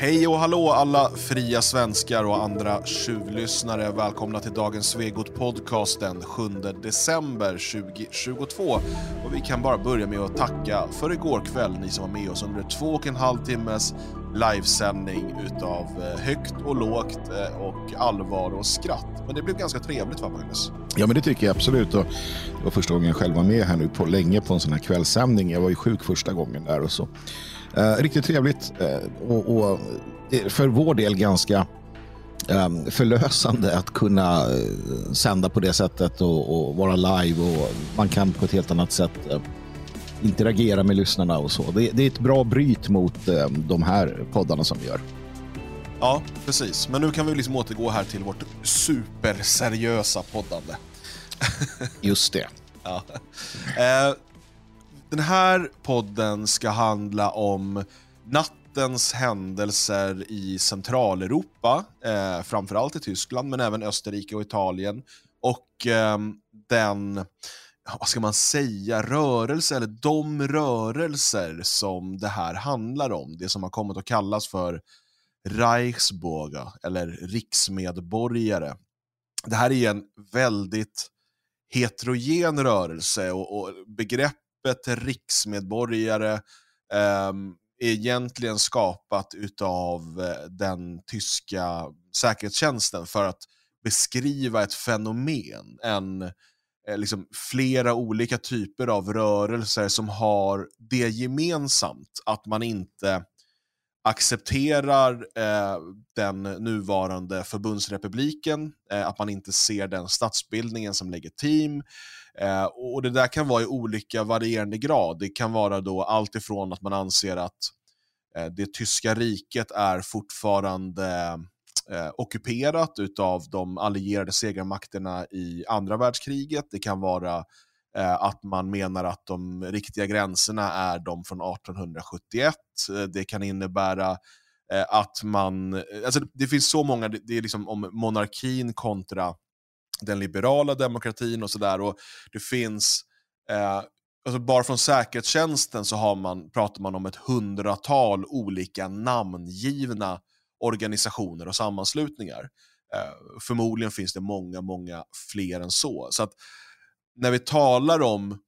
Hej och hallå alla fria svenskar och andra tjuvlyssnare. Välkomna till dagens Svegot podcast den 7 december 2022. Och vi kan bara börja med att tacka för igår kväll, ni som var med oss under två och en halv timmes livesändning utav eh, högt och lågt eh, och allvar och skratt. Men det blev ganska trevligt va Magnus? Ja men det tycker jag absolut. Och det var första gången jag själv var med här nu på länge på en sån här kvällssändning. Jag var ju sjuk första gången där och så. Eh, riktigt trevligt eh, och, och för vår del ganska eh, förlösande att kunna eh, sända på det sättet och, och, vara live och man kan på ett helt annat sätt eh, interagera med lyssnarna och så. Det, det är ett bra bryt mot eh, de här poddarna som vi gör. Ja, precis. Men nu kan vi liksom återgå här till vårt superseriösa poddande. Just det. ja. Den här podden ska handla om nattens händelser i Centraleuropa, eh, framförallt i Tyskland, men även Österrike och Italien. Och eh, den, vad ska man säga, rörelse, eller de rörelser som det här handlar om. Det som har kommit att kallas för Reichsbürger, eller riksmedborgare. Det här är en väldigt heterogen rörelse och, och begrepp begreppet riksmedborgare är egentligen skapat utav eh, den tyska säkerhetstjänsten för att beskriva ett fenomen, en, eh, liksom flera olika typer av rörelser som har det gemensamt att man inte accepterar eh, den nuvarande förbundsrepubliken, eh, att man inte ser den statsbildningen som legitim, Eh, och Det där kan vara i olika varierande grad. Det kan vara då allt ifrån att man anser att eh, det tyska riket är fortfarande eh, ockuperat av de allierade segermakterna i andra världskriget. Det kan vara eh, att man menar att de riktiga gränserna är de från 1871. Det kan innebära eh, att man... Alltså det finns så många, det är liksom om monarkin kontra den liberala demokratin och sådär. Det finns, eh, alltså bara från säkerhetstjänsten så har man, pratar man om ett hundratal olika namngivna organisationer och sammanslutningar. Eh, förmodligen finns det många, många fler än så. Så att när vi talar om,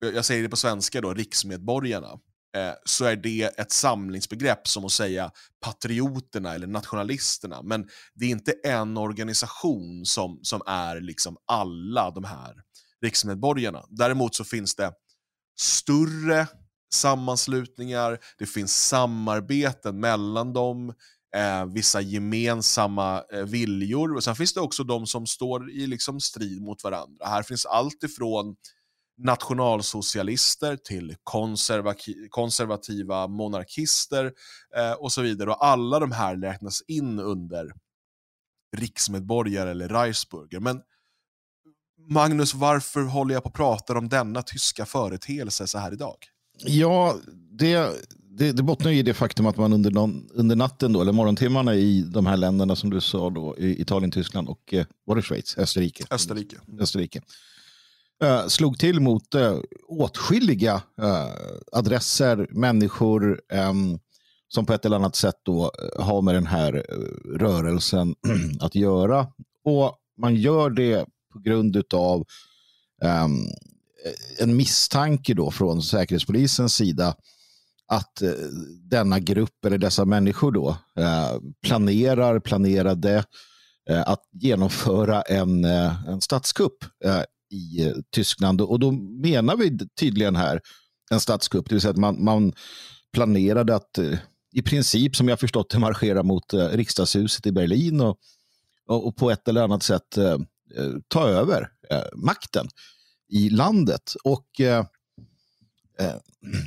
jag säger det på svenska då, riksmedborgarna, eh, så är det ett samlingsbegrepp som att säga patrioterna eller nationalisterna. Men det är inte en organisation som, som är liksom alla de här riksmedborgarna. Däremot så finns det större sammanslutningar, det finns samarbeten mellan dem, eh, vissa gemensamma eh, viljor. Och sen finns det också de som står i liksom strid mot varandra. Här finns allt ifrån nationalsocialister till konservativa monarkister eh, och så vidare. Och alla de här räknas in under riksmedborgare eller Reichsbürger. Men Magnus, varför håller jag på att prata om denna tyska företeelse så här idag? Ja, det, det, det bottnar i det faktum att man under, någon, under natten, då, eller morgontimmarna i de här länderna som du sa, då, Italien, Tyskland och eh, var det Schweiz? Österrike. Österrike. Österrike eh, slog till mot eh, åtskilliga eh, adresser, människor eh, som på ett eller annat sätt då eh, har med den här eh, rörelsen att göra. Och man gör det på grund av en misstanke då från Säkerhetspolisens sida att eh, denna grupp eller dessa människor då planerar, planerade att genomföra en, en statskupp i Tyskland. Och då menar vi tydligen här en statskupp, det vill säga att man, man planerade att eh, i princip, som jag förstått det, marschera mot eh, riksdagshuset i Berlin och, och, på ett eller annat sätt eh, ta över makten i landet. Och eh,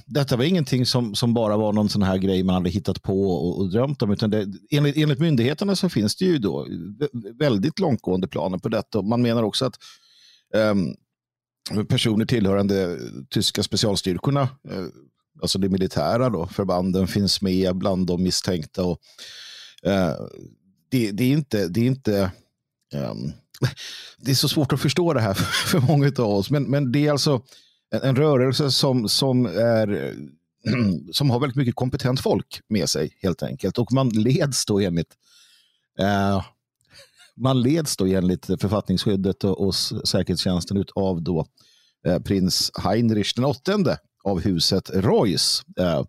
detta var ingenting som, som bara var någon sån här grej man hade hittat på och, och drömt om. Utan det, enligt, enligt myndigheterna så finns det ju då väldigt långtgående planer på detta. Man menar också att Ehm, personer tillhörande tyska specialstyrkorna, eh, alltså det militära då, förbanden finns med bland de misstänkta. Och, eh, det, det, är inte, det är inte ehm, det är så svårt att förstå det här för, många av oss, men, men det är alltså en, en rörelse som, som är som har väldigt mycket kompetent folk med sig helt enkelt. Och man leds då enligt eh, man leds då enligt författningsskyddet och, och säkerhetstjänsten av då eh, prins Heinrich den åttonde av huset Reuss. Eh,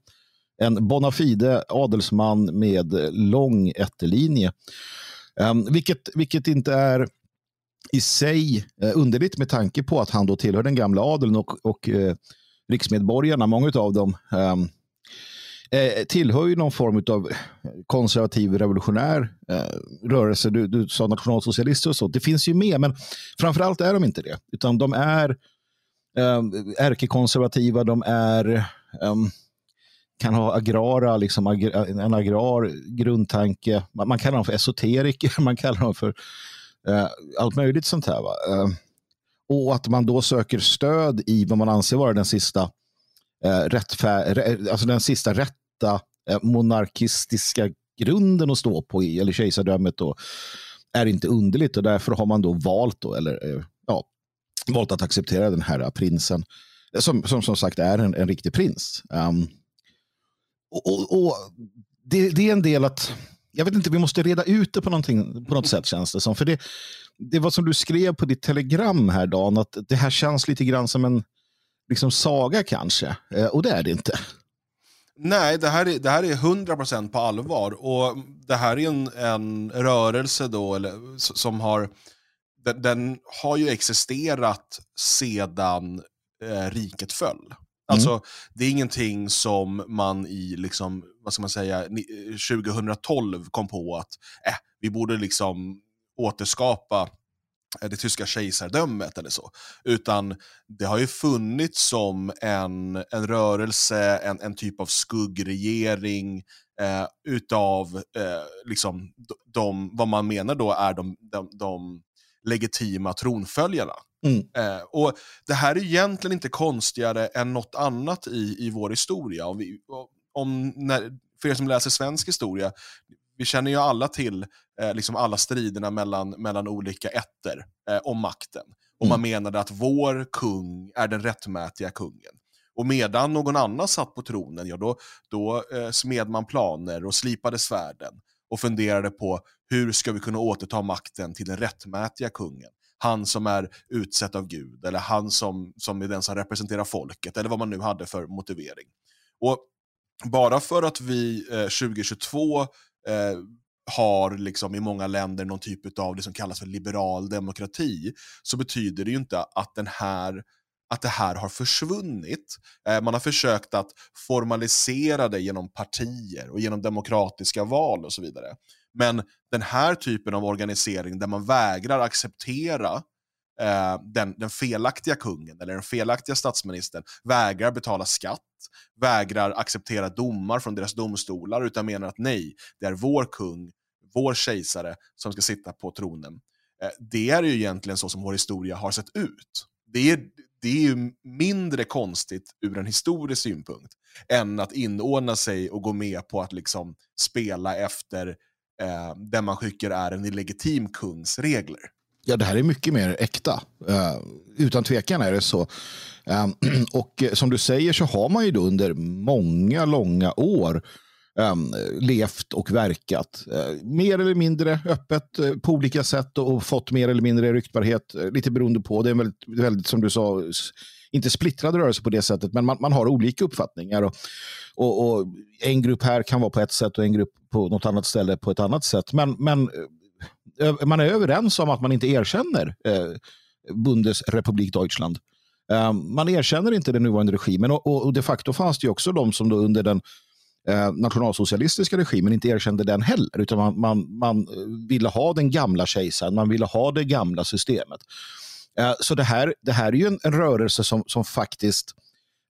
en bona fide adelsman med lång ättelinje. Eh, vilket, vilket inte är i sig eh, underligt med tanke på att han då tillhör den gamla adeln och, och eh, riksmedborgarna, många av dem, ehm, eh, tillhör ju någon form av konservativ revolutionär eh, rörelse. Du, du sa nationalsocialister och så. Det finns ju med, men framförallt är de inte det. Utan de är eh, ärkekonservativa, de är eh, kan ha agrara, liksom, en agrar grundtanke. Man, man kallar dem för esoteriker, man kallar dem för eh, allt möjligt sånt här. Va? Eh, och att man då söker stöd i vad man anser vara den sista, eh, rättfär, alltså den sista rätta eh, monarkistiska grunden att stå på, i, eller kejsardömet, då, är inte underligt och därför har man då valt, då, eller, eh, ja, valt att acceptera den här prinsen, eh, som som, som sagt är en, en riktig prins. Um, och, och, och det, det, är en del att, jag vet inte, vi måste reda ut det på, på något sätt känns det som. För det, det var som du skrev på ditt telegram här Dan, att det här känns lite grann som en liksom, saga kanske. Eh, och det är det inte. Nej, det här är, det här är 100% på allvar. Och det här är en, en rörelse då, eller, som har, den, den har ju existerat sedan eh, riket föll. Mm. Alltså, det är ingenting som man i, liksom, vad ska man säga, 2012 kom på att eh, vi borde liksom återskapa eh, det tyska kejsardömet eller så. Utan det har ju funnits som en, en rörelse, en, en typ av skuggregering eh, utav eh, liksom de, vad man menar då är de, de, de legitima tronföljarna. Mm. Eh, och Det här är egentligen inte konstigare än något annat i, i vår historia. Om vi, om, när, för er som läser svensk historia, vi känner ju alla till eh, liksom alla striderna mellan, mellan olika ätter eh, om makten. Och man mm. menade att vår kung är den rättmätiga kungen. Och medan någon annan satt på tronen, ja då, då eh, smed man planer och slipade svärden och funderade på hur ska vi kunna återta makten till den rättmätiga kungen. Han som är utsett av Gud, eller han som, som är den som representerar folket, eller vad man nu hade för motivering. Och bara för att vi eh, 2022 eh, har liksom i många länder någon typ av det som kallas för liberal demokrati, så betyder det ju inte att, den här, att det här har försvunnit. Eh, man har försökt att formalisera det genom partier och genom demokratiska val och så vidare. Men den här typen av organisering där man vägrar acceptera eh, den, den felaktiga kungen eller den felaktiga statsministern vägrar betala skatt, vägrar acceptera domar från deras domstolar utan menar att nej, det är vår kung, vår kejsare som ska sitta på tronen. Eh, det är ju egentligen så som vår historia har sett ut. Det är, det är ju mindre konstigt ur en historisk synpunkt än att inordna sig och gå med på att liksom spela efter eh, det man tycker är en illegitim kungs regler. Ja, det här är mycket mer äkta. Uh, utan tvekan är det så. Um, och eh, som du säger så har man ju då under många långa år um, levt och verkat uh, mer eller mindre öppet uh, på olika sätt och, och fått mer eller mindre ryktbarhet, lite beroende på. Det är en väldigt, väldigt som du sa, inte splittrad rörelse på det sättet, men man, man har olika uppfattningar. Och, och, och, En grupp här kan vara på ett sätt och en grupp på något annat ställe på ett annat sätt. Men, men man är överens om att man inte erkänner eh, Bundesrepublik Deutschland. Um, man erkänner inte den nuvarande regimen och, och, de facto fanns det också de som under den eh, nationalsocialistiska regimen inte erkände den heller, utan man, man, man ville ha den gamla kejsaren, man ville ha det gamla systemet. Eh, så det här, det här är ju en, en rörelse som, som faktiskt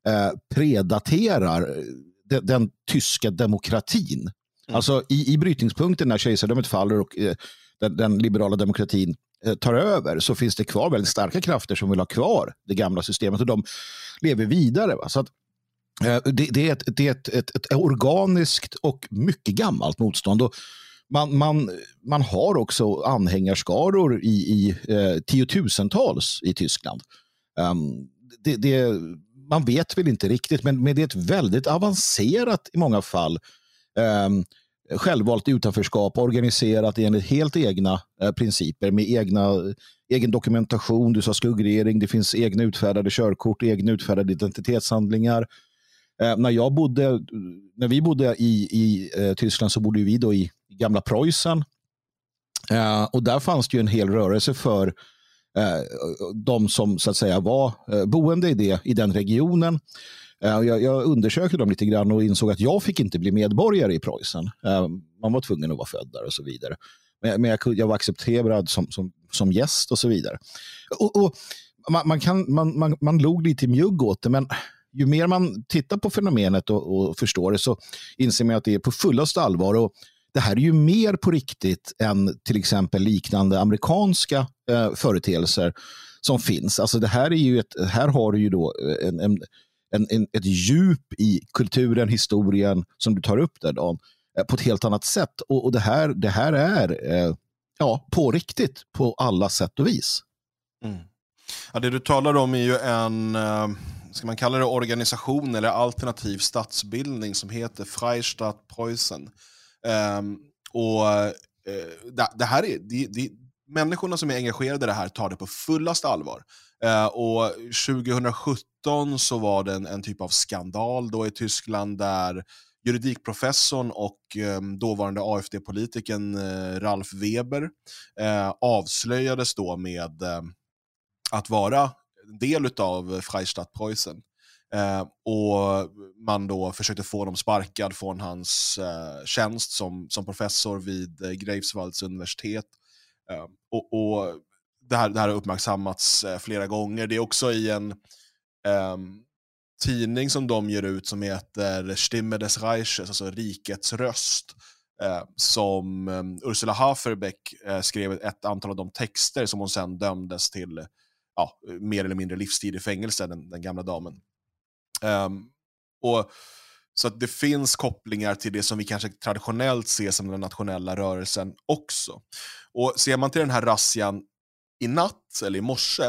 eh, predaterar den, den tyska demokratin. Mm. Alltså i, i brytningspunkten när kejsardömet faller och eh, den, den liberala demokratin eh, tar över så finns det kvar väldigt starka krafter som vill ha kvar det gamla systemet och de lever vidare. Va? Så att, eh, det, det, är, ett, det är ett, ett, ett, organiskt och mycket gammalt motstånd. Och man, man, man har också anhängarskaror i, i eh, tiotusentals i Tyskland. Um, det, det, man vet väl inte riktigt, men, men det är ett väldigt avancerat i många fall um, självvalt utanförskap organiserat enligt helt egna eh, principer med egna, egen dokumentation. Du sa skuggregering, det finns egna utfärdade körkort, egna utfärdade identitetshandlingar. Eh, när, jag bodde, när vi bodde i, i eh, Tyskland så bodde vi då i gamla Preussen. Eh, och där fanns det ju en hel rörelse för eh, de som så att säga var eh, boende i, det, i den regionen. Eh, jag, jag undersökte dem lite grann och insåg att jag fick inte bli medborgare i Preussen. Eh, man var tvungen att vara född där och så vidare. Men jag, jag var accepterad som, som, som gäst och så vidare. Och, och man, man, kan, man, man, man log lite i mjugg åt det, men ju mer man tittar på fenomenet och, och, förstår det så inser man att det är på fullaste allvar. Och det här är ju mer på riktigt än till exempel liknande amerikanska eh, företeelser som finns. Alltså det här, är ju ett, här har du ju då eh, en, en, en, en, ett djup i kulturen, historien som du tar upp där Dan, eh, på ett helt annat sätt. Och, och det, här, det här är eh, ja, på riktigt på alla sätt och vis. Mm. Ja, det du talar om är ju en, eh, ska man kalla det organisation eller alternativ statsbildning som heter Freistadt Preussen. Um, ehm, och eh, det, det, här är, det, det, människorna som är engagerade i det här tar det på fullaste allvar. Eh, och 2017 så var det en, en, typ av skandal då i Tyskland där juridikprofessorn och eh, dåvarande AFD-politikern eh, Ralf Weber eh, avslöjades då med ehm, att vara del av Freistadt Preussen. Eh, och man då försökte få honom sparkad från hans eh, tjänst som, som professor vid eh, Greifswalds universitet. Eh, och, och det, här, det här har uppmärksammats eh, flera gånger. Det är också i en ehm, tidning som de ger ut som heter Stimme des Reiches, alltså Rikets röst. Eh, som ehm, Ursula Haferbeck eh, skrev ett antal av de texter som hon sen dömdes till ja, mer eller mindre livstid i fängelse, den, den gamla damen. Um, och så att det finns kopplingar till det som vi kanske traditionellt ser som den nationella rörelsen också. Och Ser man till den här razzian i natt, eller i morse,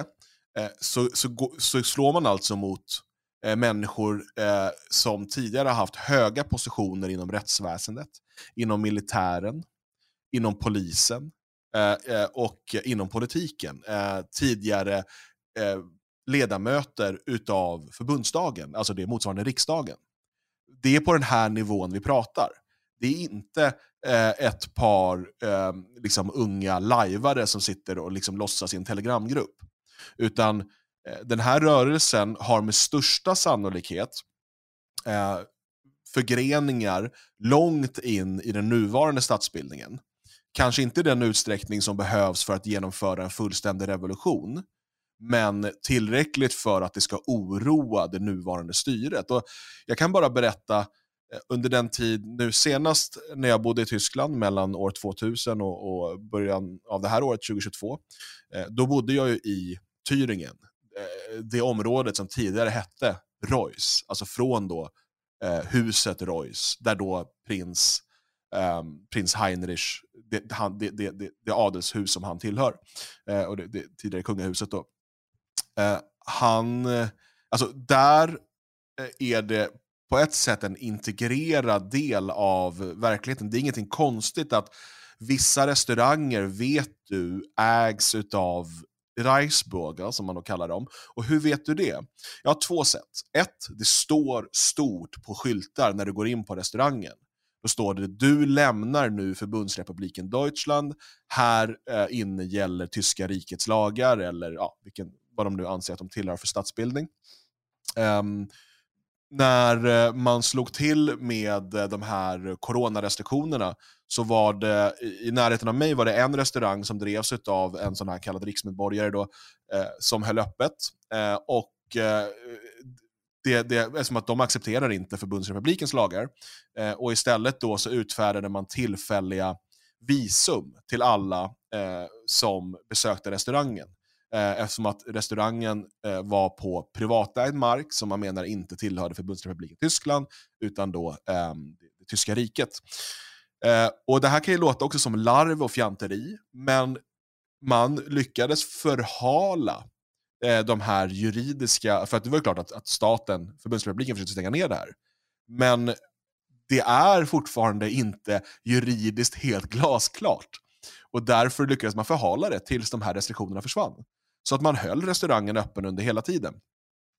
eh, så, så, så, slår man alltså mot eh, människor eh, som tidigare har haft höga positioner inom rättsväsendet, inom militären, inom polisen eh, eh och inom politiken. Eh, tidigare eh, ledamöter utav förbundsdagen, alltså det motsvarande riksdagen. Det är på den här nivån vi pratar. Det är inte eh, ett par eh, liksom unga lajvare som sitter och liksom låtsas i en telegramgrupp. Utan eh, den här rörelsen har med största sannolikhet eh, förgreningar långt in i den nuvarande statsbildningen. Kanske inte i den utsträckning som behövs för att genomföra en fullständig revolution, men tillräckligt för att det ska oroa det nuvarande styret. Och jag kan bara berätta, eh, under den tid, nu senast när jag bodde i Tyskland mellan år 2000 och, och början av det här året, 2022, eh, då bodde jag ju i Thüringen, eh, det området som tidigare hette Reuss, alltså från då huset Reuss, där då prins ehm, prins Heinrich, det, han, det, det, det, adelshus som han tillhör, och det, det tidigare kungahuset. Då. Eh, han, eh, alltså där eh, är det på ett sätt en integrerad del av verkligheten. Det är ingenting konstigt att vissa restauranger, vet du, ägs av Reichsburger, som man då kallar dem. Och hur vet du det? Jag har två sätt. Ett, det står stort på skyltar när du går in på restaurangen. Då står det du lämnar nu förbundsrepubliken Deutschland. Här eh, inne gäller tyska rikets lagar eller ja, vilken vad de nu anser att de tillhör för statsbildning. Um, när eh, man slog till med eh, de här coronarestriktionerna så var det i närheten av mig var det en restaurang som drevs av en sån här kallad riksmedborgare då, eh, som höll öppet. Eh, och eh, det, det är som att de accepterar inte förbundsrepublikens lagar. Eh, och istället då så utfärdade man tillfälliga visum till alla eh, som besökte restaurangen Eh, eftersom att restaurangen eh, var på privatägd mark som man menar inte tillhörde Förbundsrepubliken Tyskland utan då eh, det tyska riket. Eh, och Det här kan ju låta också som larv och fjanteri, men man lyckades förhala eh, de här juridiska, för att det var ju klart att, att staten, förbundsrepubliken försökte stänga ner det här. Men det är fortfarande inte juridiskt helt glasklart. Och därför lyckades man förhala det tills de här restriktionerna försvann. Så att man höll restaurangen öppen under hela tiden.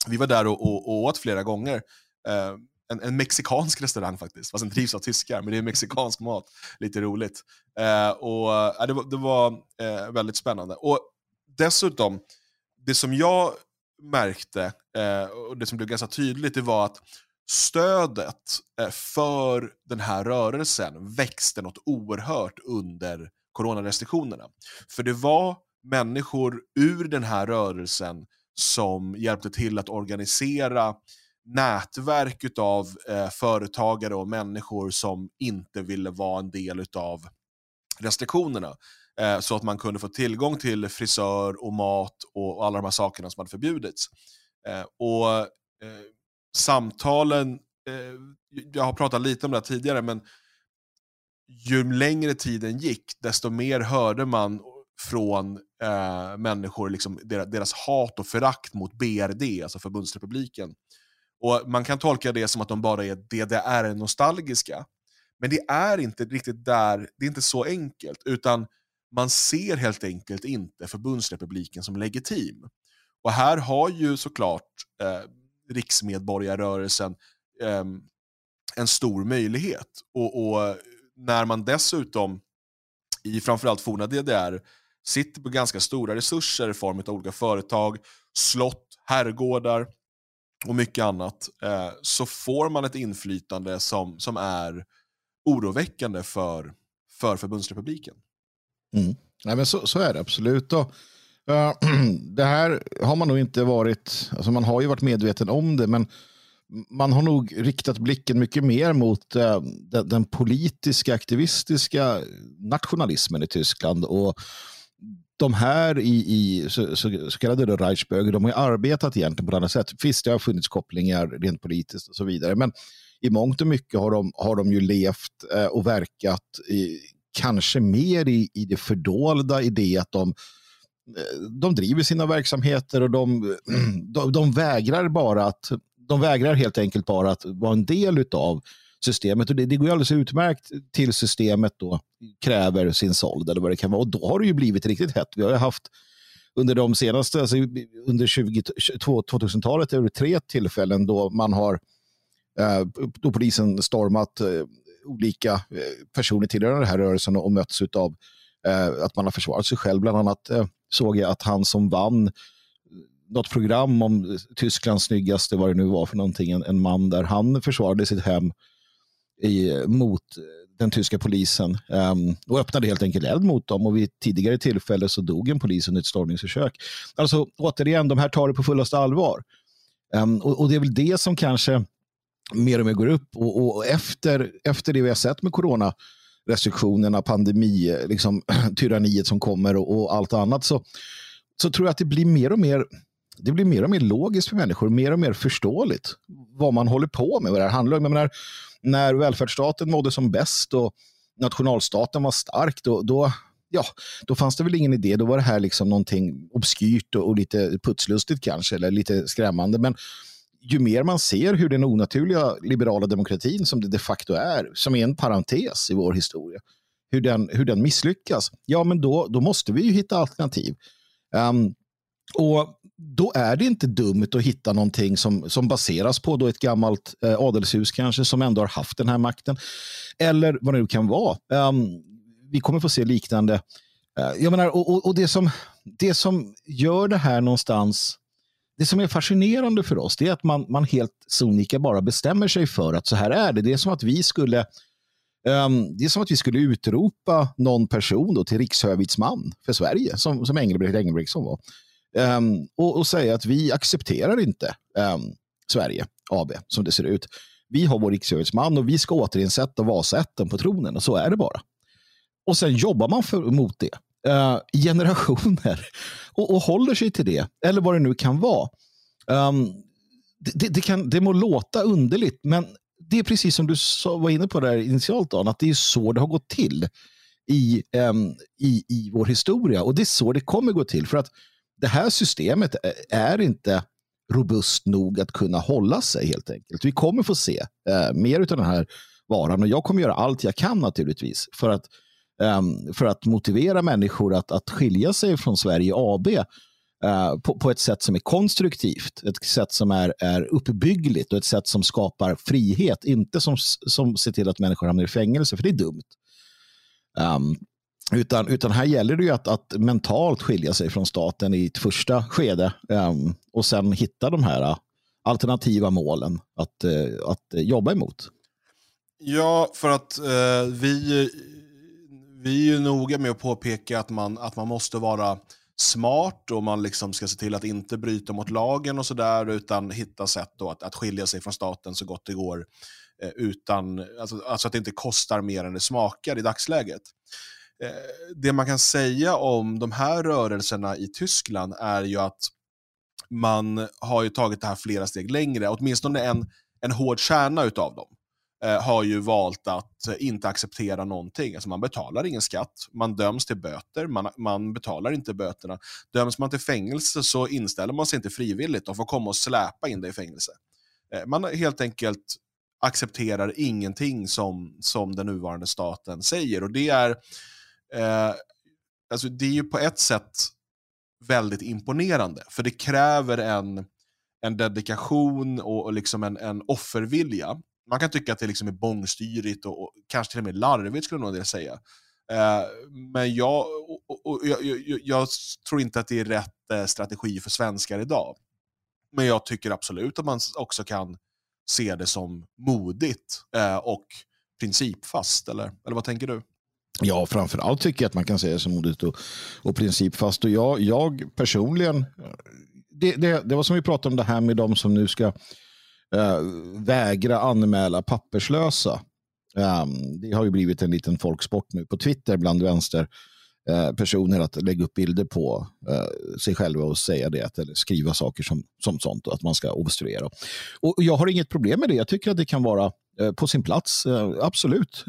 Vi var där och, och, och åt flera gånger. Eh, en, en, mexikansk restaurang faktiskt, fast den drivs av tyskar, men det är mexikansk mat. Lite roligt. Eh, och eh, det var, det var eh, väldigt spännande. Och dessutom, det som jag märkte, eh, och det som blev ganska tydligt, det var att stödet eh, för den här rörelsen växte något oerhört under coronarestriktionerna. För det var människor ur den här rörelsen som hjälpte till att organisera nätverk av eh, företagare och människor som inte ville vara en del av restriktionerna. Eh, så att man kunde få tillgång till frisör och mat och, alla de här sakerna som hade förbjudits. Eh, och eh, samtalen, eh, jag har pratat lite om det här tidigare, men ju längre tiden gick, desto mer hörde man från eh, människor, liksom, deras, deras, hat och förakt mot BRD, alltså förbundsrepubliken. Och Man kan tolka det som att de bara är DDR-nostalgiska. Men det är inte riktigt där, det är inte så enkelt, utan man ser helt enkelt inte förbundsrepubliken som legitim. Och här har ju såklart eh, riksmedborgarrörelsen eh, en stor möjlighet. Och, och, när man dessutom i framförallt forna DDR sitter på ganska stora resurser i form av olika företag, slott, herrgårdar och mycket annat, eh, så får man ett inflytande som, som är oroväckande för, för förbundsrepubliken. Mm. Nej, men så, så är det absolut. Och, uh, det här har man nog inte varit, alltså man har ju varit medveten om det, men man har nog riktat blicken mycket mer mot uh, den, den, politiska, aktivistiska nationalismen i Tyskland. Och de här i, i så, så, så kallade Reichsböger, de har arbetat egentligen på ett annat sätt. Visst, det har funnits kopplingar rent politiskt och så vidare, men i mångt och mycket har de, har de ju levt eh, och verkat i, kanske mer i, i det fördolda, i det att de, eh, de driver sina verksamheter och de, de, de, vägrar bara att de vägrar helt enkelt bara att vara en del av systemet. Och det, det går ju alldeles utmärkt till systemet då kräver sin såld eller vad det kan vara. Och då har det ju blivit riktigt hett. Vi har ju haft under de senaste, alltså under 2000-talet är det tre tillfällen då man har eh, då polisen stormat eh, olika eh, personer tillhörande den här rörelsen och mötts av att man har försvarat sig själv. Bland annat såg jag att han som vann något program om Tysklands snyggaste, vad det nu var för någonting, en, en man där han försvarade sitt hem i, mot eh, den tyska polisen um, och öppnade helt enkelt eld mot dem. Och vid tidigare tillfälle så dog en polis under ett stormningsförsök. Alltså återigen, de här tar det på fullaste allvar. Um, och, och, det är väl det som kanske mer och mer går upp. Och, och efter, efter det vi har sett med corona restriktionerna, pandemi, liksom, tyranniet som kommer och, och, allt annat så, så tror jag att det blir mer och mer det blir mer och mer logiskt för människor, mer och mer förståeligt vad man håller på med, vad det här handlar om. Menar, när välfärdsstaten mådde som bäst och nationalstaten var stark, då, då, ja, då fanns det väl ingen idé. Då var det här liksom någonting obskyrt och, och lite putslustigt kanske, eller lite skrämmande. Men ju mer man ser hur den onaturliga liberala demokratin som det de facto är, som är en parentes i vår historia, hur den, hur den misslyckas, ja men då, då måste vi ju hitta alternativ. Um, och då är det inte dumt att hitta någonting som, som baseras på då ett gammalt eh, adelshus kanske som ändå har haft den här makten. Eller vad det nu kan vara. Um, vi kommer få se liknande. Uh, jag menar, och, och, och, det, som, det som gör det här någonstans det som är fascinerande för oss det är att man, man helt sonika bara bestämmer sig för att så här är det. Det är som att vi skulle um, det är som att vi skulle utropa någon person då till rikshövitsman för Sverige, som, som Engelbrekt Engelbrektsson var. Um, och, och, säga att vi accepterar inte um, Sverige AB som det ser ut. Vi har vår rikshövitsman och vi ska återinsätta Vasaätten på tronen och så är det bara. Och sen jobbar man för, mot det uh, generationer och, och, håller sig till det, eller vad det nu kan vara. Um, det, det, kan, det må låta underligt, men det är precis som du sa, var inne på där initialt, Dan, att det är så det har gått till i, um, i, i vår historia. Och det är så det kommer gå till. För att det här systemet är inte robust nog att kunna hålla sig helt enkelt. Vi kommer få se eh, mer av den här varan och jag kommer göra allt jag kan naturligtvis för att, eh, för att motivera människor att, att skilja sig från Sverige AB eh, på, på ett sätt som är konstruktivt, ett sätt som är, är uppbyggligt och ett sätt som skapar frihet, inte som, som ser till att människor hamnar i fängelse, för det är dumt. Um, utan, utan här gäller det ju att, att mentalt skilja sig från staten i ett första skede um, och sen hitta de här äh, alternativa målen att, uh, att jobba emot. Ja, för att uh, vi, vi är ju noga med att påpeka att man, att man måste vara smart och man liksom ska se till att inte bryta mot lagen och sådär utan hitta sätt då att, att skilja sig från staten så gott det går utan, alltså, alltså att det inte kostar mer än det smakar i dagsläget. Eh, det man kan säga om de här rörelserna i Tyskland är ju att man har ju tagit det här flera steg längre. Åtminstone en, en hård kärna utav dem eh, har ju valt att inte acceptera någonting. Alltså man betalar ingen skatt, man döms till böter, man, man betalar inte böterna. Döms man till fängelse så inställer man sig inte frivilligt De får komma och släpa in dig i fängelse. Eh, man helt enkelt accepterar ingenting som, som den nuvarande staten säger. Och det är eh, alltså det är ju på ett sätt väldigt imponerande, för det kräver en, en dedikation och, och liksom en, en offervilja. Man kan tycka att det liksom är bångstyrigt och, och kanske till och med larvigt skulle jag nog säga. Eh, men jag, och, och, jag, jag, jag, tror inte att det är rätt eh, strategi för svenskar idag. Men jag tycker absolut att man också kan se det som modigt eh, och principfast. Eller, eller vad tänker du? Ja, framför allt tycker jag att man kan säga som modigt och, och principfast. Och jag, jag personligen, det, det, det var som vi pratade om det här med de som nu ska äh, vägra anmäla papperslösa. Um, det har ju blivit en liten folksport nu på Twitter bland vänster eh, personer att lägga upp bilder på eh, sig själva och säga det eller skriva saker som, som sånt och att man ska obstruera. Och jag har inget problem med det. Jag tycker att det kan vara på sin plats, absolut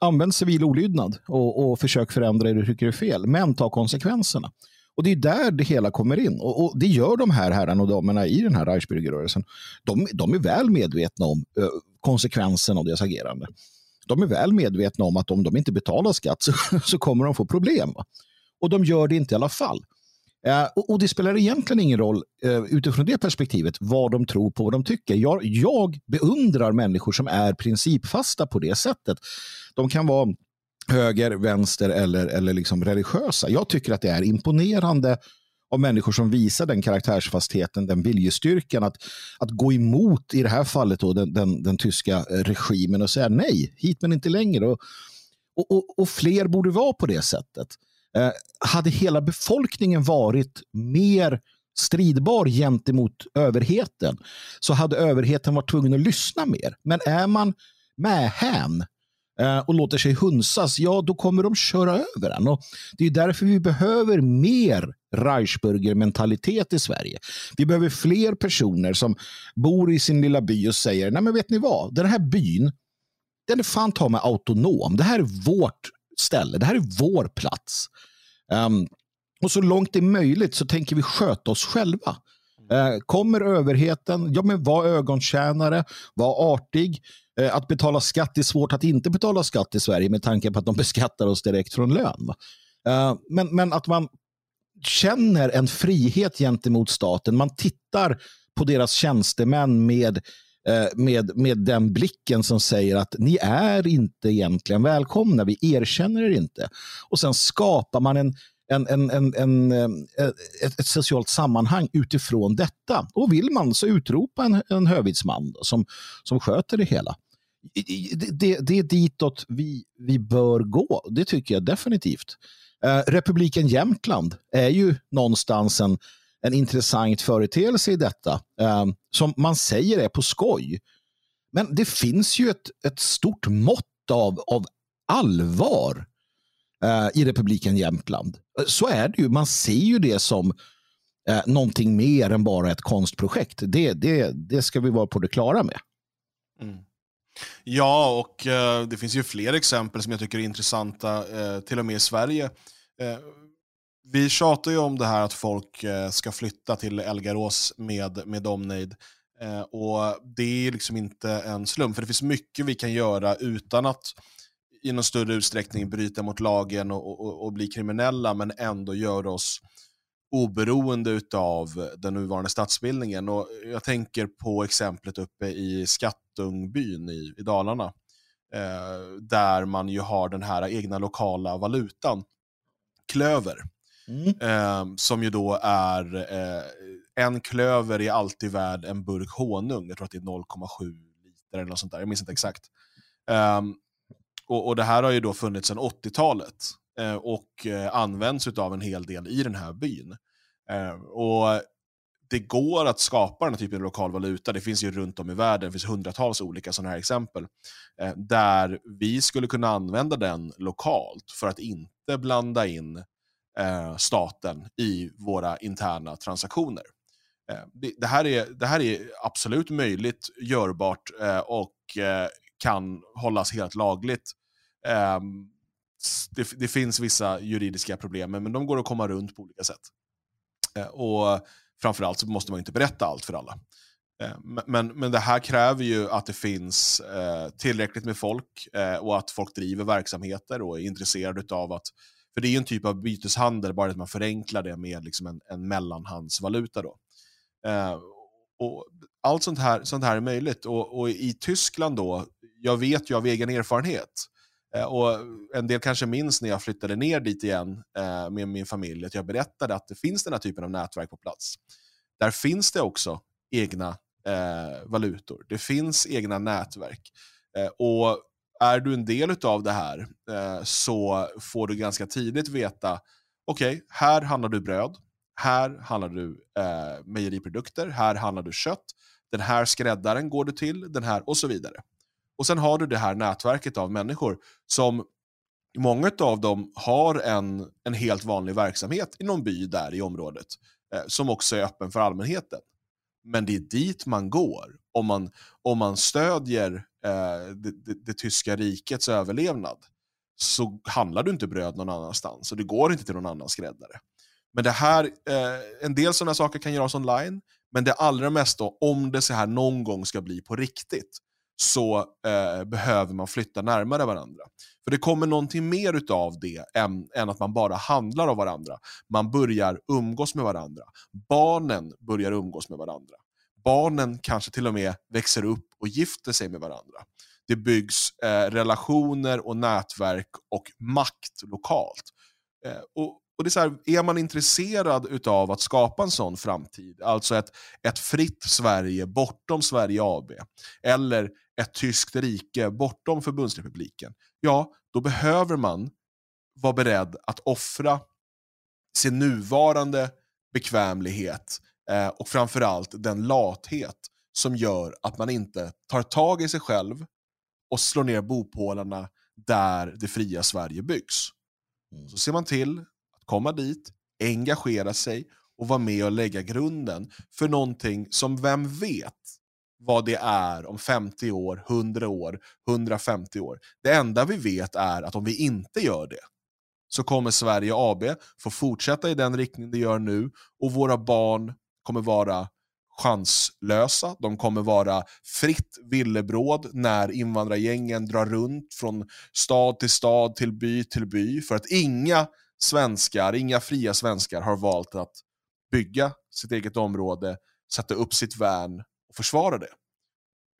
använd civil olydnad och, och försök förändra det du tycker är fel, men ta konsekvenserna. Och Det är där det hela kommer in. Och, och det gör de här herrarna och damerna i den här Reichsbürgerrörelsen. De, de är väl medvetna om uh, konsekvensen av deras agerande. De är väl medvetna om att om de inte betalar skatt så, så kommer de få problem. Och de gör det inte i alla fall. Eh, och, och, Det spelar egentligen ingen roll eh, utifrån det perspektivet vad de tror på, vad de tycker. Jag, jag beundrar människor som är principfasta på det sättet. De kan vara höger, vänster eller, eller liksom religiösa. Jag tycker att det är imponerande av människor som visar den karaktärsfastheten, den viljestyrkan att, att gå emot, i det här fallet, då, den, den, den tyska regimen och säga nej, hit men inte längre. Och, och, och, och fler borde vara på det sättet. Eh, hade hela befolkningen varit mer stridbar gentemot överheten så hade överheten varit tvungen att lyssna mer. Men är man mähän eh, och låter sig hunsas, ja då kommer de köra över en. Och det är därför vi behöver mer Reichsburger-mentalitet i Sverige. Vi behöver fler personer som bor i sin lilla by och säger, nej men vet ni vad, den här byn, den är fan ta mig autonom. Det här är vårt ställe, det här är vår plats. Um, och så långt det är möjligt så tänker vi sköta oss själva. Uh, kommer överheten, ja men var ögontjänare, var artig, Eh, att betala skatt är svårt att inte betala skatt i Sverige med tanke på att de beskattar oss direkt från lön. Eh, men, men att man känner en frihet gentemot staten. Man tittar på deras tjänstemän med, eh, Eh, med, med den blicken som säger att ni är inte egentligen välkomna, vi erkänner er inte. Och sen skapar man en, en, en, en, en, eh, ett, ett socialt sammanhang utifrån detta. Och vill man så utropa en, en hövitsman som, som sköter det hela det, det är ditåt vi, vi bör gå. Det tycker jag definitivt. Eh, Republiken Jämtland är ju någonstans en, en intressant företeelse i detta. Eh, som man säger är på skoj. Men det finns ju ett, ett stort mått av, av allvar eh, i Republiken Jämtland. Eh, så är det ju. Man ser ju det som eh, någonting mer än bara ett konstprojekt. Det, det, det ska vi vara på det klara med. Mm. Ja, och eh, det finns ju fler exempel som jag tycker är intressanta, eh, till och med i Sverige. Eh, vi tjatar ju om det här att folk eh, ska flytta till Elgarås med, med Domnade. Eh, och det är liksom inte en slump, för det finns mycket vi kan göra utan att i någon större utsträckning bryta mot lagen och, och, och bli kriminella, men ändå göra oss oberoende av den nuvarande statsbildningen. Och jag tänker på exemplet uppe i Skattungbyn i, i Dalarna, eh, där man ju har den här egna lokala valutan, klöver. Mm. Eh, som ju då är, eh, en klöver är alltid värd en burk honung, jag tror att det är 0,7 liter eller något sånt där, jag minns inte exakt. Eh, och, och, det här har ju då funnits sedan 80-talet eh, och eh, används av en hel del i den här byn. Eh, och det går att skapa den här typen av lokal valuta. Det finns ju runt om i världen, det finns hundratals olika sådana här exempel. Eh, där vi skulle kunna använda den lokalt för att inte blanda in eh, staten i våra interna transaktioner. Eh, det, det, här är, det här är absolut möjligt, görbart eh, och eh, kan hållas helt lagligt. Ehm, det, det, finns vissa juridiska problem, men de går att komma runt på olika sätt. Eh, och framförallt så måste man inte berätta allt för alla. Eh, men, men det här kräver ju att det finns eh, tillräckligt med folk eh, och att folk driver verksamheter och är intresserade av att för det är ju en typ av byteshandel, bara att man förenklar det med liksom en, en mellanhandsvaluta. Då. Eh, och allt sånt här, sånt här är möjligt. Och, och, i Tyskland då, jag vet ju av egen erfarenhet, Eh, och en del kanske minns när jag flyttade ner dit igen eh, med min familj, att jag berättade att det finns den här typen av nätverk på plats. Där finns det också egna eh, valutor. Det finns egna nätverk. Eh, och är du en del av det här eh, så får du ganska tidigt veta, okej, okay, här handlar du bröd, här handlar du eh, mejeriprodukter, här handlar du kött, den här skräddaren går du till, den här och så vidare. Och sen har du det här nätverket av människor som många av dem har en, en helt vanlig verksamhet i någon by där i området eh, som också är öppen för allmänheten. Men det är dit man går om man, om man stödjer eh, det, det, det, tyska rikets överlevnad så handlar du inte bröd någon annanstans och det går inte till någon annan skräddare. Men det här, eh, en del sådana saker kan göras online, men det allra mesta, om det så här någon gång ska bli på riktigt, så eh, behöver man flytta närmare varandra. För det kommer någonting mer utav det än, än, att man bara handlar av varandra. Man börjar umgås med varandra. Barnen börjar umgås med varandra. Barnen kanske till och med växer upp och gifter sig med varandra. Det byggs eh, relationer och nätverk och makt lokalt. Eh, och, och det är, så här, är man intresserad av att skapa en sån framtid, alltså ett, ett fritt Sverige bortom Sverige AB, eller ett tyskt rike bortom förbundsrepubliken, ja, då behöver man vara beredd att offra sin nuvarande bekvämlighet eh, och framförallt den lathet som gör att man inte tar tag i sig själv och slår ner bopålarna där det fria Sverige byggs. Mm. Så ser man till att komma dit, engagera sig och vara med och lägga grunden för någonting som vem vet vad det är om 50 år, 100 år, 150 år. Det enda vi vet är att om vi inte gör det så kommer Sverige AB få fortsätta i den riktning det gör nu och våra barn kommer vara chanslösa. De kommer vara fritt villebråd när invandrargängen drar runt från stad till stad, till by till by. För att inga svenskar, inga fria svenskar har valt att bygga sitt eget område, sätta upp sitt värn och försvara det.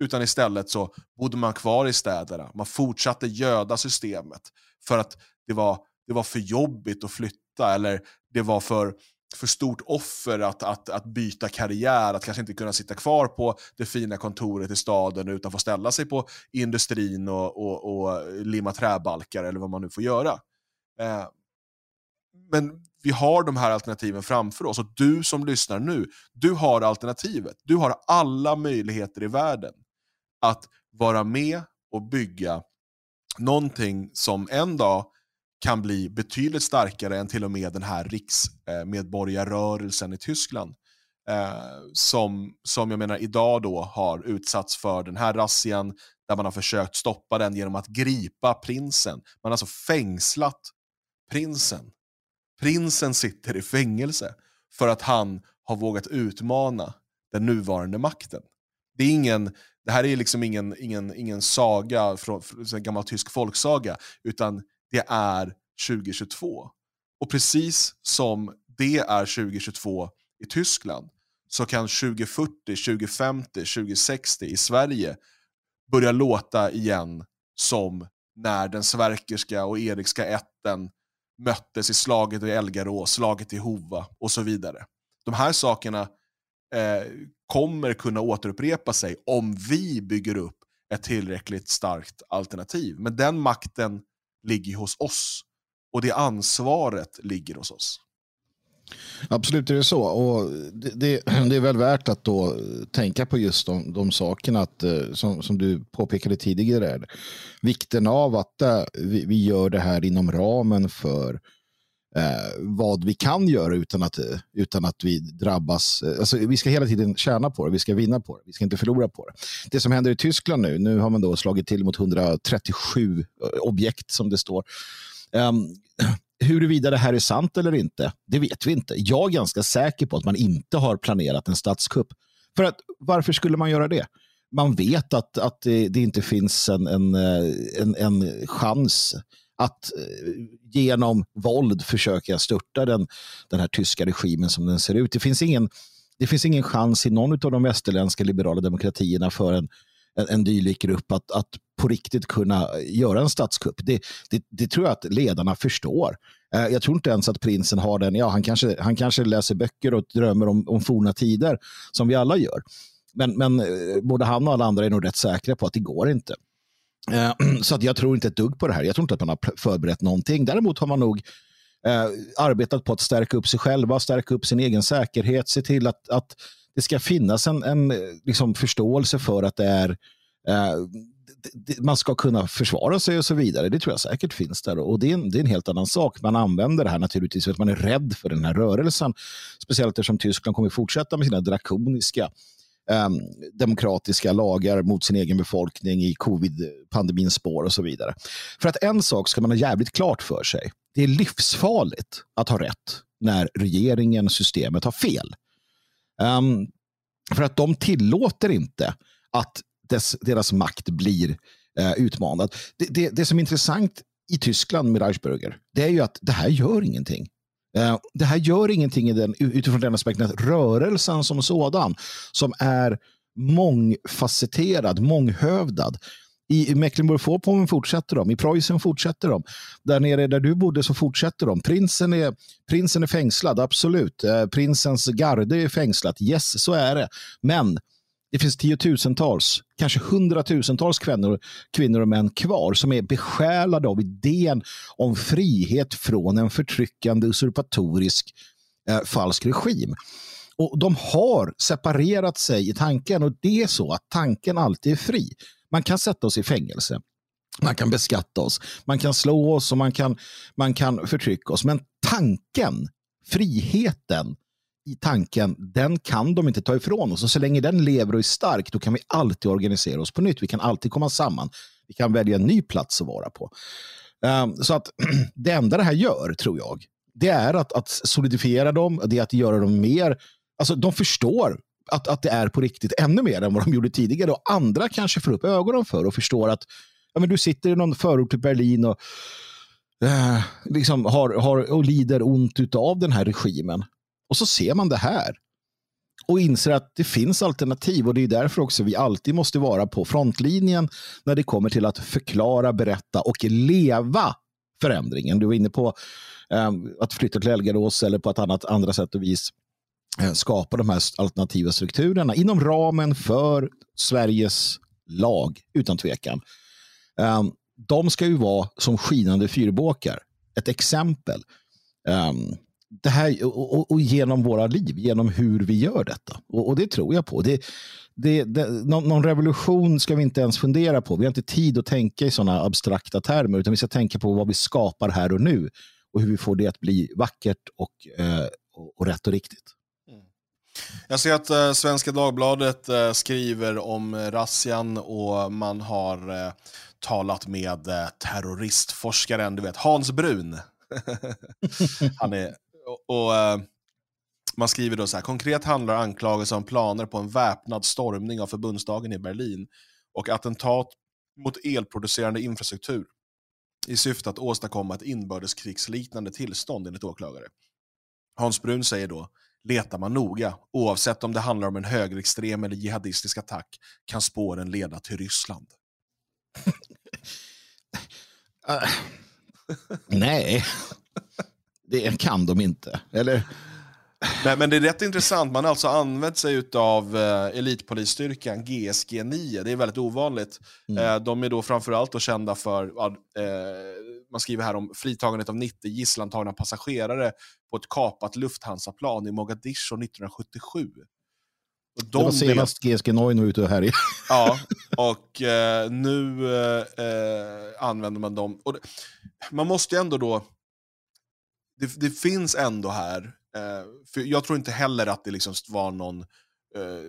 Utan istället så bodde man kvar i städerna. Man fortsatte göda systemet för att det var, det var för jobbigt att flytta eller det var för, för stort offer att, att, att byta karriär, att kanske inte kunna sitta kvar på det fina kontoret i staden utan få ställa sig på industrin och, och, och limma träbalkar eller vad man nu får göra. Eh, men vi har de här alternativen framför oss och du som lyssnar nu, du har alternativet. Du har alla möjligheter i världen att vara med och bygga någonting som en dag kan bli betydligt starkare än till och med den här riksmedborgarrörelsen i Tyskland. Eh, som, som jag menar idag då har utsatts för den här razzian där man har försökt stoppa den genom att gripa prinsen. Man har alltså fängslat prinsen Prinsen sitter i fängelse för att han har vågat utmana den nuvarande makten. Det, är ingen, det här är liksom ingen, ingen, ingen saga från, från en gammal tysk folksaga, utan det är 2022. Och precis som det är 2022 i Tyskland så kan 2040, 2050, 2060 i Sverige börja låta igen som när den Sverkerska och Erikska ätten möttes i slaget i Elgarå, slaget i Hova och så vidare. De här sakerna eh, kommer kunna återupprepa sig om vi bygger upp ett tillräckligt starkt alternativ. Men den makten ligger hos oss och det ansvaret ligger hos oss. Absolut är det så. Och det, det, det, är väl värt att då tänka på just de, de sakerna att, eh, som, som du påpekade tidigare. Vikten av att eh, vi, vi, gör det här inom ramen för eh, vad vi kan göra utan att, utan att vi drabbas. Eh, alltså, vi ska hela tiden tjäna på det, vi ska vinna på det, vi ska inte förlora på det. Det som händer i Tyskland nu, nu har man då slagit till mot 137 eh, objekt som det står. Ehm, um, huruvida det här är sant eller inte, det vet vi inte. Jag är ganska säker på att man inte har planerat en statskupp. För att, varför skulle man göra det? Man vet att, att det, det inte finns en, en, eh, en, en chans att eh, genom våld försöka störta den, den här tyska regimen som den ser ut. Det finns ingen, det finns ingen chans i någon av de västerländska liberala demokratierna för en, en, en dylik grupp att, att på riktigt kunna göra en statskupp. Det, det, det tror jag att ledarna förstår. Eh, jag tror inte ens att prinsen har den. Ja, han kanske, han kanske läser böcker och drömmer om, om forna tider som vi alla gör. Men, men eh, både han och alla andra är nog rätt säkra på att det går inte. Eh, så att jag tror inte ett dugg på det här. Jag tror inte att man har förberett någonting. Däremot har man nog eh, arbetat på att stärka upp sig själva, stärka upp sin egen säkerhet, se till att, att det ska finnas en, en liksom förståelse för att det är eh, man ska kunna försvara sig och så vidare. Det tror jag säkert finns där. Och det är, en, det är en helt annan sak. Man använder det här naturligtvis för att man är rädd för den här rörelsen. Speciellt eftersom Tyskland kommer fortsätta med sina drakoniska um, demokratiska lagar mot sin egen befolkning i covid-pandemins spår och så vidare. För att en sak ska man ha jävligt klart för sig. Det är livsfarligt att ha rätt när regeringen, systemet har fel. Um, för att de tillåter inte att dess, deras makt blir uh, utmanad. Det, det, det, som är intressant i Tyskland med Reichsbürger, det är ju att det här gör ingenting. Eh, det här gör ingenting i den, utifrån den aspekten att rörelsen som sådan, som är mångfacetterad, månghövdad, i Mecklenburg-Vorpommern fortsätter de, i Preussen fortsätter de. Där nere där du bodde så fortsätter de. Prinsen är, prinsen är fängslad, absolut. Eh, prinsens garde är fängslat, yes, så är det. Men det finns tiotusentals, kanske hundratusentals kvinnor, kvinnor och män kvar som är besjälade av idén om frihet från en förtryckande usurpatorisk eh, falsk regim. Och De har separerat sig i tanken och det är så att tanken alltid är fri. Man kan sätta oss i fängelse. Man kan beskatta oss, man kan slå oss och man kan, man kan förtrycka oss. Men tanken, friheten i tanken, den kan de inte ta ifrån oss. Och så länge den lever och är stark, då kan vi alltid organisera oss på nytt. Vi kan alltid komma samman. Vi kan välja en ny plats att vara på. Ehm, så att det enda det här gör, tror jag, det är att, att solidifiera dem, det är att göra dem mer... Alltså, de förstår att, att det är på riktigt ännu mer än vad de gjorde tidigare. Och andra kanske får upp ögonen för och förstår att ja, men du sitter i någon förort till Berlin och, eh, liksom har, har, och lider ont av den här regimen. Och så ser man det här och inser att det finns alternativ och det är därför också vi alltid måste vara på frontlinjen när det kommer till att förklara, berätta och leva förändringen. Du var inne på eh, att flytta till Elgarås eller på ett annat andra sätt och vis eh, skapa de här alternativa strukturerna inom ramen för Sveriges lag, utan tvekan. Eh, de ska ju vara som skinande fyrbåkar. Ett exempel. Ehm, det här, och, och, genom våra liv, genom hur vi gör detta. Och, och det tror jag på. Det, det, det, någon, någon, revolution ska vi inte ens fundera på. Vi har inte tid att tänka i sådana abstrakta termer, utan vi ska tänka på vad vi skapar här och nu och hur vi får det att bli vackert och, eh, och, och rätt och riktigt. Mm. Jag ser att eh, Svenska Dagbladet eh, skriver om eh, razzian och man har eh, talat med eh, terroristforskaren, du vet Hans Brun Han är, och, och eh, man skriver då så här, konkret handlar anklagelser om planer på en väpnad stormning av förbundsdagen i Berlin och attentat mot elproducerande infrastruktur i syfte att åstadkomma ett inbördeskrigsliknande tillstånd enligt åklagare. Hans Brun säger då, letar man noga, oavsett om det handlar om en högerextrem eller jihadistisk attack, kan spåren leda till Ryssland. uh, nej, det kan de inte. Eller? Men, men det är rätt intressant, man har alltså använt sig av eh, elitpolisstyrkan GSG 9, det är väldigt ovanligt. Mm. Eh, de är då framförallt då kända för, eh, man skriver här om fritagandet av 90 gisslantagna passagerare på ett kapat Lufthansa-plan i Mogadishu 1977. Och de det var senast vet... GSG 9 var ute här i. ja, och eh, nu använder man dem. Och det, man måste ju ändå då, det, det finns ändå här Eh, för jag tror inte heller att det liksom var någon eh,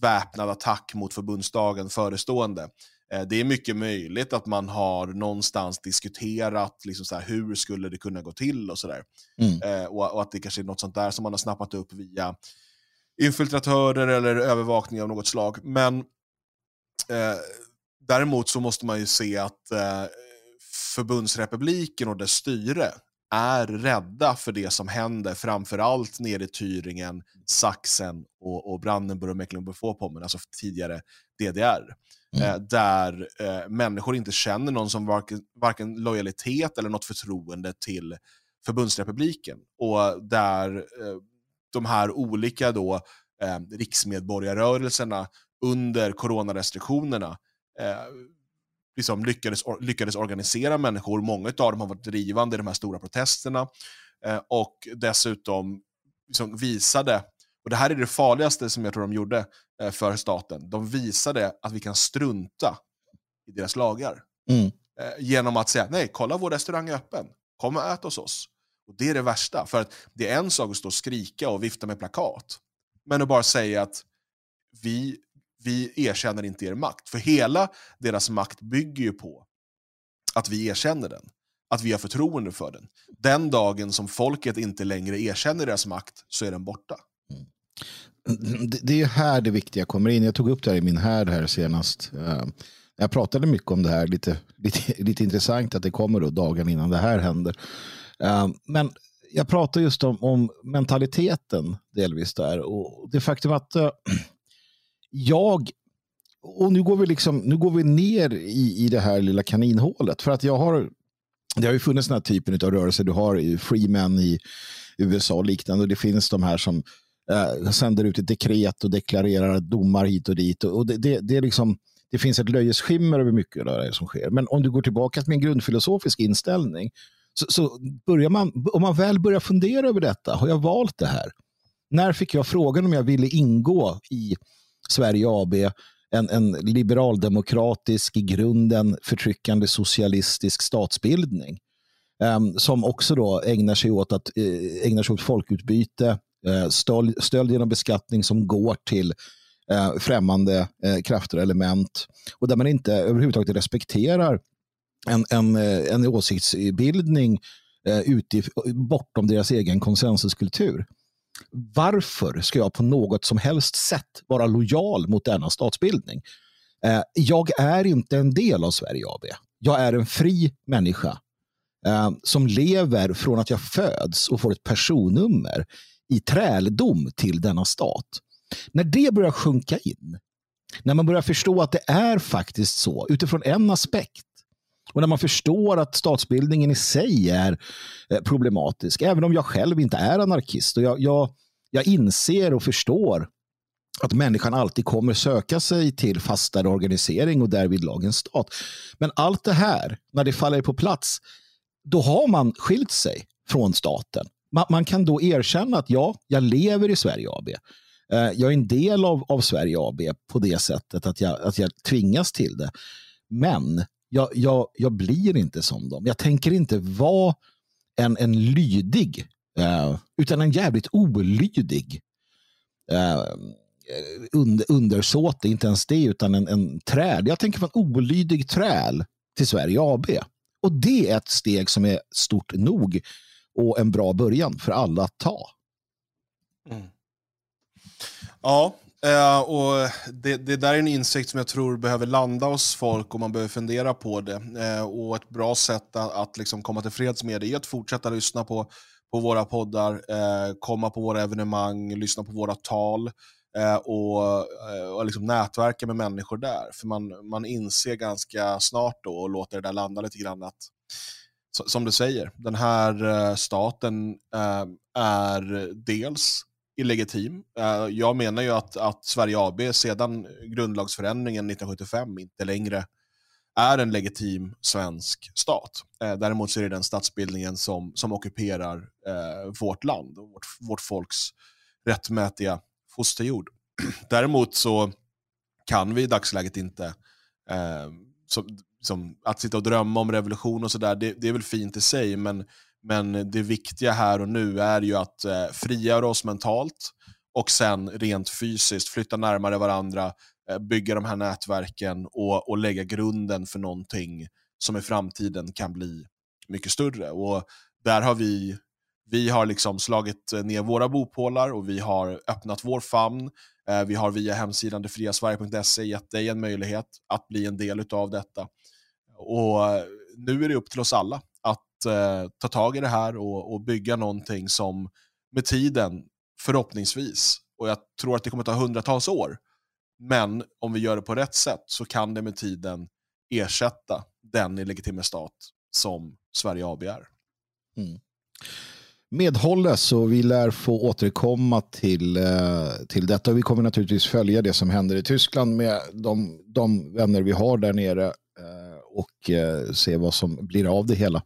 väpnad attack mot förbundsdagen förestående. Eh, det är mycket möjligt att man har någonstans diskuterat liksom så här, hur skulle det kunna gå till och sådär. Mm. Och, och, att det kanske är något sånt där som man har snappat upp via infiltratörer eller övervakning av något slag. Men eh, däremot så måste man ju se att eh, förbundsrepubliken och dess styre är rädda för det som händer, framförallt nere i Thüringen, Sachsen och, och Brandenburg och Mecklenburg-Vorpommern, alltså tidigare DDR. Mm. Eh, där eh, människor inte känner någon som varken, varken lojalitet eller något förtroende till förbundsrepubliken. Och där eh, de här olika då, eh, riksmedborgarrörelserna under coronarestriktionerna eh, liksom lyckades, lyckades organisera människor. Många av dem har varit drivande i de här stora protesterna eh, och dessutom liksom visade, och det här är det farligaste som jag tror de gjorde eh, för staten, de visade att vi kan strunta i deras lagar. Mm. Eh, genom att säga, nej, kolla vår restaurang är öppen, kom och ät hos oss. Och Det är det värsta, för att det är en sak att stå och skrika och vifta med plakat, men att bara säga att vi vi erkänner inte er makt. För hela deras makt bygger ju på att vi erkänner den. Att vi har förtroende för den. Den dagen som folket inte längre erkänner deras makt så är den borta. Mm. Det är här det viktiga kommer in. Jag tog upp det här i min härd här senast. Eh, jag pratade mycket om det här. Lite, lite, lite intressant att det kommer då dagen innan det här händer. Eh, men jag pratar just om, om mentaliteten delvis där. Och det faktum att eh, jag, och nu går vi, liksom, nu går vi ner i, i det här lilla kaninhålet. För att jag har, det har ju funnits den här typen av rörelser. Du har Freeman i USA och liknande. Och det finns de här som eh, sänder ut ett dekret och deklarerar domar hit och dit. Och det, det, det, är liksom, det finns ett löjesskimmer över mycket av det som sker. Men om du går tillbaka till min grundfilosofisk inställning så, så börjar man, om man väl börjar fundera över detta, har jag valt det här? När fick jag frågan om jag ville ingå i Sverige AB, en, en liberaldemokratisk, i grunden förtryckande socialistisk statsbildning. Um, som också då ägnar sig åt, att, uh, ägnar sig åt folkutbyte, eh, uh, stöld, stöld genom beskattning som går till uh, främmande uh, krafter och element. Och där man inte överhuvudtaget respekterar en, en, en åsiktsbildning utif, bortom deras egen konsensuskultur varför ska jag på något som helst sätt vara lojal mot denna statsbildning? Eh, jag är inte en del av Sverige AB. Jag är en fri människa eh, som lever från att jag föds och får ett personnummer i träldom till denna stat. När det börjar sjunka in, när man börjar förstå att det är faktiskt så utifrån en aspekt och när man förstår att statsbildningen i sig är eh, problematisk, även om jag själv inte är anarkist. Och jag, jag, jag inser och förstår att människan alltid kommer söka sig till fastare organisering och därvid lagens stat. Men allt det här, när det faller på plats, då har man skilt sig från staten. Man, man kan då erkänna att ja, jag lever i Sverige AB. Eh, jag är en del av, av Sverige AB på det sättet att jag, att jag tvingas till det. Men jag, jag, jag blir inte som dem. Jag tänker inte vara en, en lydig, eh, utan en jävligt olydig eh, under, undersåte. Inte ens det, utan en, en träl. Jag tänker vara en olydig träl till Sverige AB. Och det är ett steg som är stort nog och en bra början för alla att ta. Mm. Ja, Uh, och det, det där är en insikt som jag tror behöver landa hos folk och man behöver fundera på det. Uh, och ett bra sätt att, att liksom komma till freds med det är att fortsätta lyssna på, på våra poddar, uh, komma på våra evenemang, lyssna på våra tal och, och liksom nätverka med människor där. För man, man inser ganska snart då och låter det där landa lite grann att som du säger, den här staten är dels illegitim. Eh, jag menar ju att, att Sverige AB sedan grundlagsförändringen 1975 inte längre är en legitim svensk stat. Eh, däremot så är det den statsbildningen som, som ockuperar eh, vårt land och vårt, vårt folks rättmätiga fosterjord. Däremot så kan vi i dagsläget inte, eh, som, som, att sitta och drömma om revolution och sådär, det, det, är väl fint i sig, men men det viktiga här och nu är ju att eh, frigöra oss mentalt och sen rent fysiskt flytta närmare varandra, eh, bygga de här nätverken och, och lägga grunden för någonting som i framtiden kan bli mycket större. Och där har vi, vi har liksom slagit ner våra bopålar och vi har öppnat vår famn. Eh, vi har via hemsidan detfriasverige.se gett dig en möjlighet att bli en del av detta. Och nu är det upp till oss alla eh, ta tag i det här och, och bygga någonting som med tiden, förhoppningsvis, och jag tror att det kommer ta hundratals år, men om vi gör det på rätt sätt så kan det med tiden ersätta den illegitima stat som Sverige AB är. Mm. Medhålles och vi lär få återkomma till, eh, till detta. Vi kommer naturligtvis följa det som händer i Tyskland med de, de vänner vi har där nere eh, och eh, se vad som blir av det hela.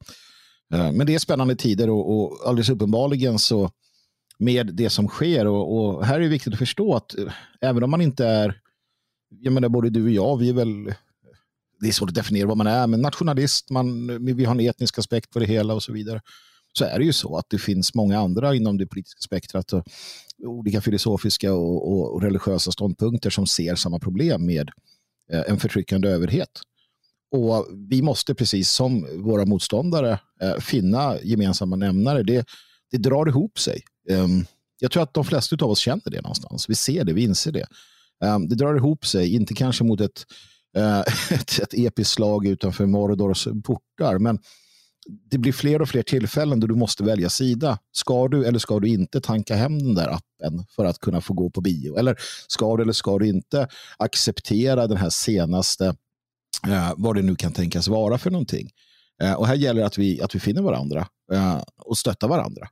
Eh, men det är spännande tider och, och alldeles uppenbarligen så med det som sker och, och, här är det viktigt att förstå att eh, även om man inte är, jag menar både du och jag, vi är väl, det är svårt att definiera vad man är, men nationalist, man, vi har en etnisk aspekt på det hela och så vidare. Så är det ju så att det finns många andra inom det politiska spektrat och olika filosofiska och, och, och religiösa ståndpunkter som ser samma problem med eh, en förtryckande överhet. Och vi måste, precis som våra motståndare, eh, finna gemensamma nämnare. Det, det drar ihop sig. Ehm, jag tror att de flesta av oss känner det någonstans. Vi ser det, vi inser det. Ehm, det drar ihop sig, inte kanske mot ett, eh, ett, ett episkt slag utanför Mordors portar, men det blir fler och fler tillfällen då du måste välja sida. Ska du eller ska du inte tanka hem den där appen för att kunna få gå på bio? Eller ska du eller ska du inte acceptera den här senaste eh, vad det nu kan tänkas vara för någonting. Eh, och här gäller det att vi, att vi finner varandra eh, och stöttar varandra.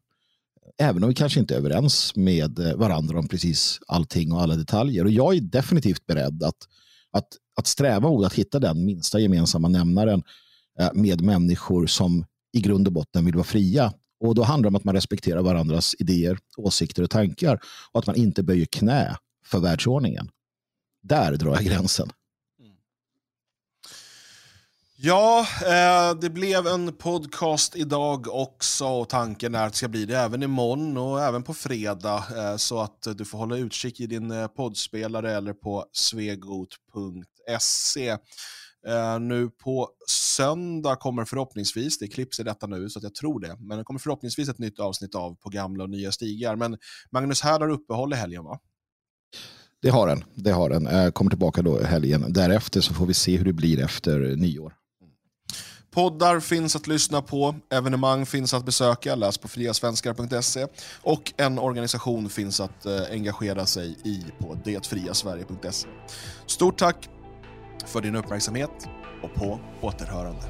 Även om vi kanske inte är överens med eh, varandra om precis allting och alla detaljer. Och jag är definitivt beredd att, att, att sträva mot att hitta den minsta gemensamma nämnaren eh, med människor som i grund och botten vill vara fria. Och då handlar det om att man respekterar varandras idéer, åsikter och tankar och att man inte böjer knä för världsordningen. Där drar jag gränsen. Ja, eh, det blev en podcast idag också och tanken är att det ska bli det även imorgon och även på fredag. Eh, så att du får hålla utkik i din eh, poddspelare eller på svegot.se. Eh, nu på söndag kommer förhoppningsvis, det klipps i detta nu så att jag tror det, men det kommer förhoppningsvis ett nytt avsnitt av På gamla och nya stigar. Men Magnus här har uppehåll i helgen va? Det har den. Det har den. Jag eh, kommer tillbaka då helgen. Därefter så får vi se hur det blir efter nyår. Poddar finns att lyssna på, evenemang finns att besöka, läs på friasvenskar.se och en organisation finns att eh, engagera sig i på detfriasverige.se. Stort tack för din uppmärksamhet och på återhörande.